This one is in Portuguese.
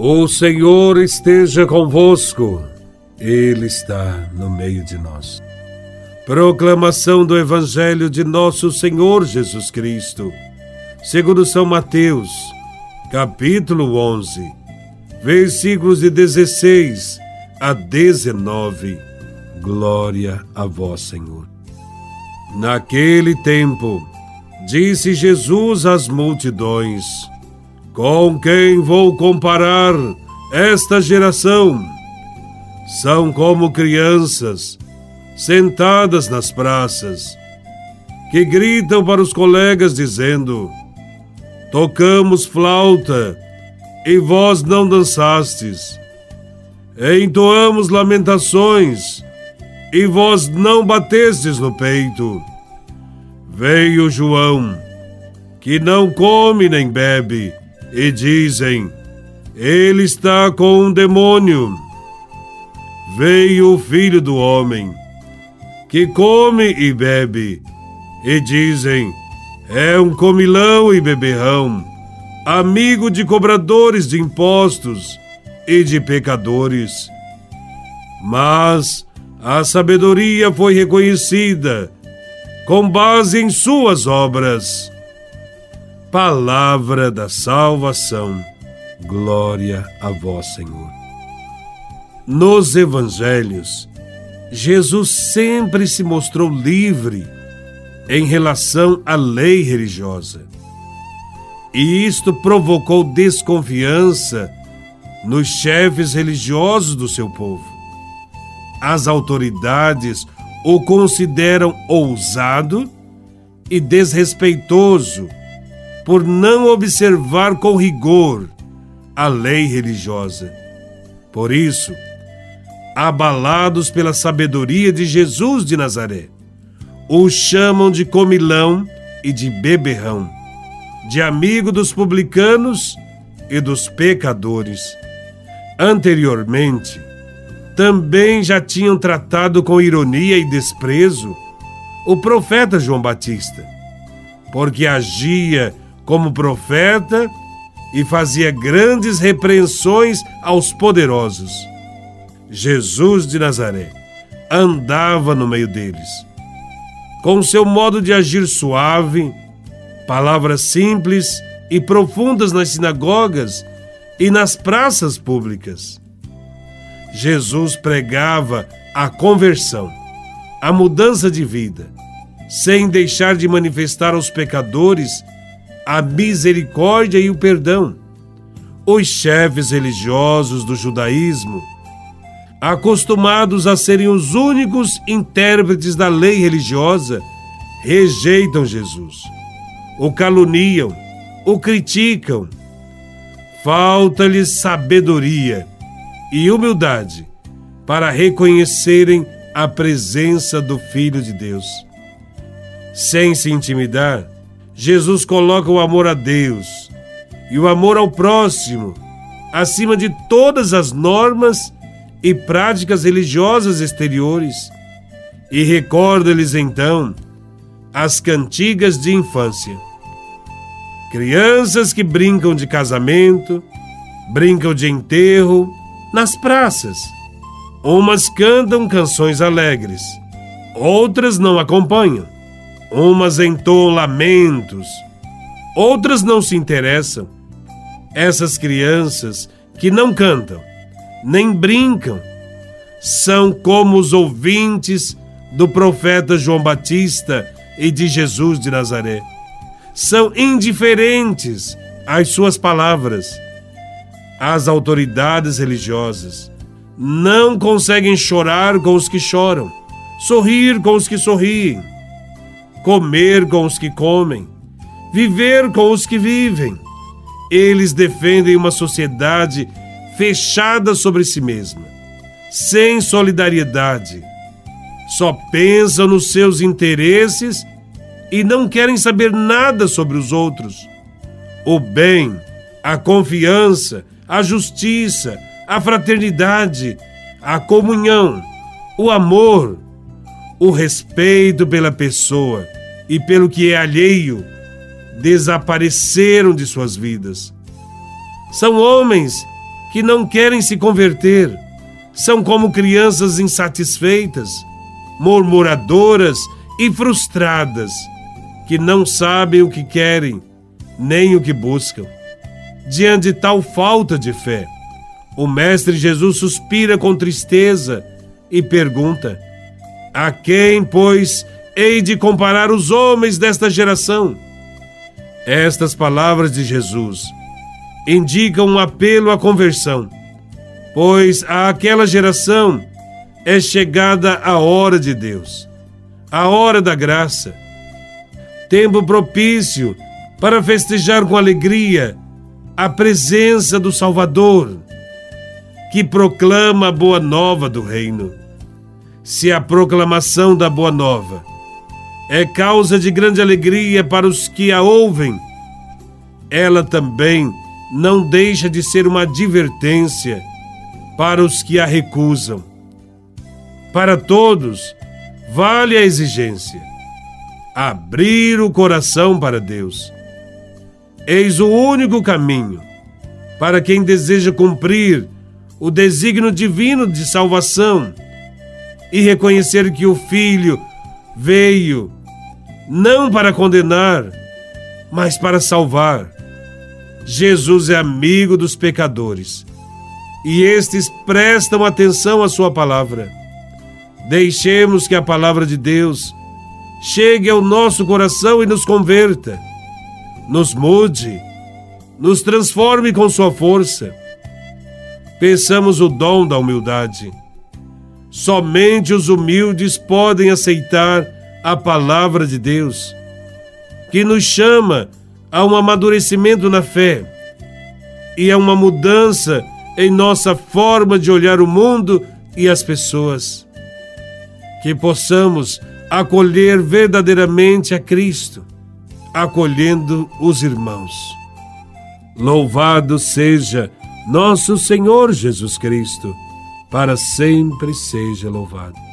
O Senhor esteja convosco, Ele está no meio de nós. Proclamação do Evangelho de Nosso Senhor Jesus Cristo, segundo São Mateus, capítulo 11, versículos de 16 a 19. Glória a Vós, Senhor. Naquele tempo, disse Jesus às multidões: com quem vou comparar esta geração? São como crianças sentadas nas praças, que gritam para os colegas dizendo: Tocamos flauta e vós não dançastes. Entoamos lamentações e vós não batestes no peito. Veio João, que não come nem bebe, e dizem: Ele está com um demônio. Veio o filho do homem, que come e bebe, e dizem: É um comilão e beberrão, amigo de cobradores de impostos e de pecadores. Mas a sabedoria foi reconhecida com base em suas obras. Palavra da salvação. Glória a vós, Senhor. Nos evangelhos, Jesus sempre se mostrou livre em relação à lei religiosa. E isto provocou desconfiança nos chefes religiosos do seu povo. As autoridades o consideram ousado e desrespeitoso por não observar com rigor a lei religiosa. Por isso, abalados pela sabedoria de Jesus de Nazaré, o chamam de comilão e de beberrão, de amigo dos publicanos e dos pecadores. Anteriormente, também já tinham tratado com ironia e desprezo o profeta João Batista, porque agia como profeta e fazia grandes repreensões aos poderosos. Jesus de Nazaré andava no meio deles. Com seu modo de agir suave, palavras simples e profundas nas sinagogas e nas praças públicas. Jesus pregava a conversão, a mudança de vida, sem deixar de manifestar aos pecadores a misericórdia e o perdão. Os chefes religiosos do judaísmo, acostumados a serem os únicos intérpretes da lei religiosa, rejeitam Jesus, o caluniam, o criticam. Falta-lhes sabedoria e humildade para reconhecerem a presença do Filho de Deus. Sem se intimidar, Jesus coloca o amor a Deus e o amor ao próximo acima de todas as normas e práticas religiosas exteriores e recorda-lhes então as cantigas de infância. Crianças que brincam de casamento, brincam de enterro nas praças. Umas cantam canções alegres, outras não acompanham Umas entoam lamentos, outras não se interessam. Essas crianças que não cantam, nem brincam, são como os ouvintes do profeta João Batista e de Jesus de Nazaré. São indiferentes às suas palavras. As autoridades religiosas não conseguem chorar com os que choram, sorrir com os que sorriem comer com os que comem, viver com os que vivem. Eles defendem uma sociedade fechada sobre si mesma, sem solidariedade. Só pensam nos seus interesses e não querem saber nada sobre os outros. O bem, a confiança, a justiça, a fraternidade, a comunhão, o amor, o respeito pela pessoa e pelo que é alheio desapareceram de suas vidas. São homens que não querem se converter. São como crianças insatisfeitas, murmuradoras e frustradas, que não sabem o que querem, nem o que buscam. Diante de tal falta de fé, o Mestre Jesus suspira com tristeza e pergunta: A quem, pois, hei de comparar os homens desta geração? Estas palavras de Jesus indicam um apelo à conversão, pois àquela geração é chegada a hora de Deus, a hora da graça, tempo propício para festejar com alegria a presença do Salvador que proclama a boa nova do reino. Se a proclamação da boa nova é causa de grande alegria para os que a ouvem, ela também não deixa de ser uma advertência para os que a recusam. Para todos, vale a exigência: abrir o coração para Deus. Eis o único caminho para quem deseja cumprir o desígnio divino de salvação e reconhecer que o Filho veio não para condenar, mas para salvar. Jesus é amigo dos pecadores e estes prestam atenção à Sua palavra. Deixemos que a palavra de Deus chegue ao nosso coração e nos converta, nos mude, nos transforme com Sua força Peçamos o dom da humildade. Somente os humildes podem aceitar a palavra de Deus, que nos chama a um amadurecimento na fé e a uma mudança em nossa forma de olhar o mundo e as pessoas. Que possamos acolher verdadeiramente a Cristo, acolhendo os irmãos. Louvado seja nosso Senhor Jesus Cristo, para sempre seja louvado.